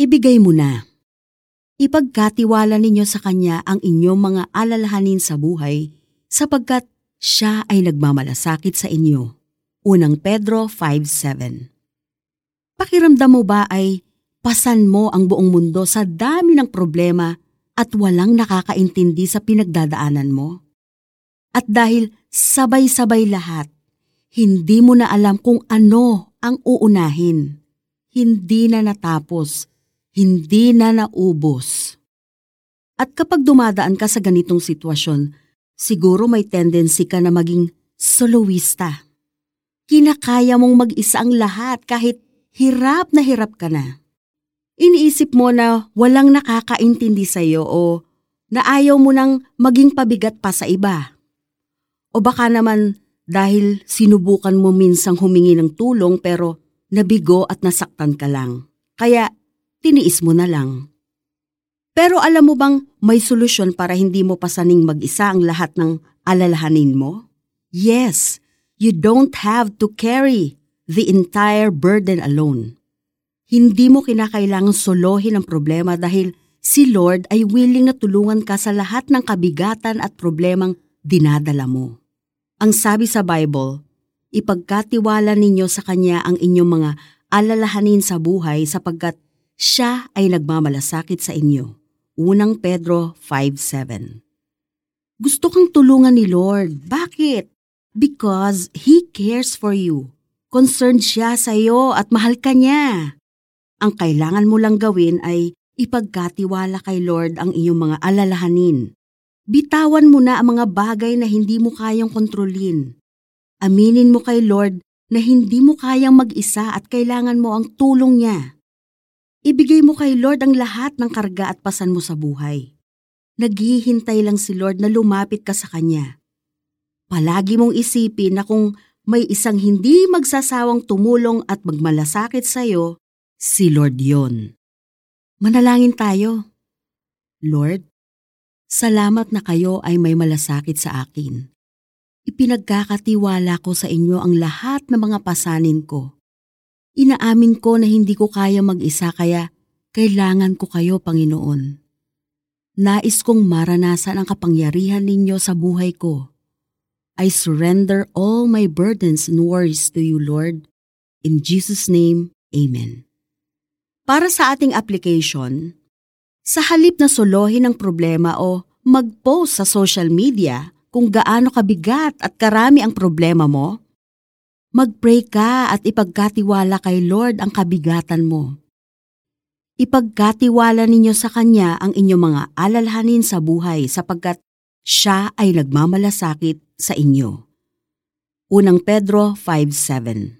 ibigay mo na. Ipagkatiwala ninyo sa Kanya ang inyong mga alalahanin sa buhay sapagkat siya ay nagmamalasakit sa inyo. Unang Pedro 5.7 Pakiramdam mo ba ay pasan mo ang buong mundo sa dami ng problema at walang nakakaintindi sa pinagdadaanan mo? At dahil sabay-sabay lahat, hindi mo na alam kung ano ang uunahin. Hindi na natapos hindi na naubos. At kapag dumadaan ka sa ganitong sitwasyon, siguro may tendency ka na maging soloista. Kinakaya mong mag-isa ang lahat kahit hirap na hirap ka na. Iniisip mo na walang nakakaintindi sa iyo o na ayaw mo nang maging pabigat pa sa iba. O baka naman dahil sinubukan mo minsang humingi ng tulong pero nabigo at nasaktan ka lang. Kaya tiniis mo na lang. Pero alam mo bang may solusyon para hindi mo pasaning mag-isa ang lahat ng alalahanin mo? Yes, you don't have to carry the entire burden alone. Hindi mo kinakailangang solohin ang problema dahil si Lord ay willing na tulungan ka sa lahat ng kabigatan at problemang dinadala mo. Ang sabi sa Bible, ipagkatiwala ninyo sa Kanya ang inyong mga alalahanin sa buhay sapagkat siya ay nagmamalasakit sa inyo. Unang Pedro 5.7 Gusto kang tulungan ni Lord. Bakit? Because He cares for you. Concerned siya sa iyo at mahal ka niya. Ang kailangan mo lang gawin ay ipagkatiwala kay Lord ang iyong mga alalahanin. Bitawan mo na ang mga bagay na hindi mo kayang kontrolin. Aminin mo kay Lord na hindi mo kayang mag-isa at kailangan mo ang tulong niya. Ibigay mo kay Lord ang lahat ng karga at pasan mo sa buhay. Naghihintay lang si Lord na lumapit ka sa Kanya. Palagi mong isipin na kung may isang hindi magsasawang tumulong at magmalasakit sa iyo, si Lord yon. Manalangin tayo. Lord, salamat na kayo ay may malasakit sa akin. Ipinagkakatiwala ko sa inyo ang lahat ng mga pasanin ko Inaamin ko na hindi ko kaya mag-isa kaya kailangan ko kayo, Panginoon. Nais kong maranasan ang kapangyarihan ninyo sa buhay ko. I surrender all my burdens and worries to you, Lord. In Jesus' name, Amen. Para sa ating application, sa halip na solohin ang problema o mag-post sa social media kung gaano kabigat at karami ang problema mo, Mag-pray ka at ipagkatiwala kay Lord ang kabigatan mo. Ipagkatiwala ninyo sa Kanya ang inyong mga alalhanin sa buhay sapagkat Siya ay nagmamalasakit sa inyo. Unang Pedro 5.7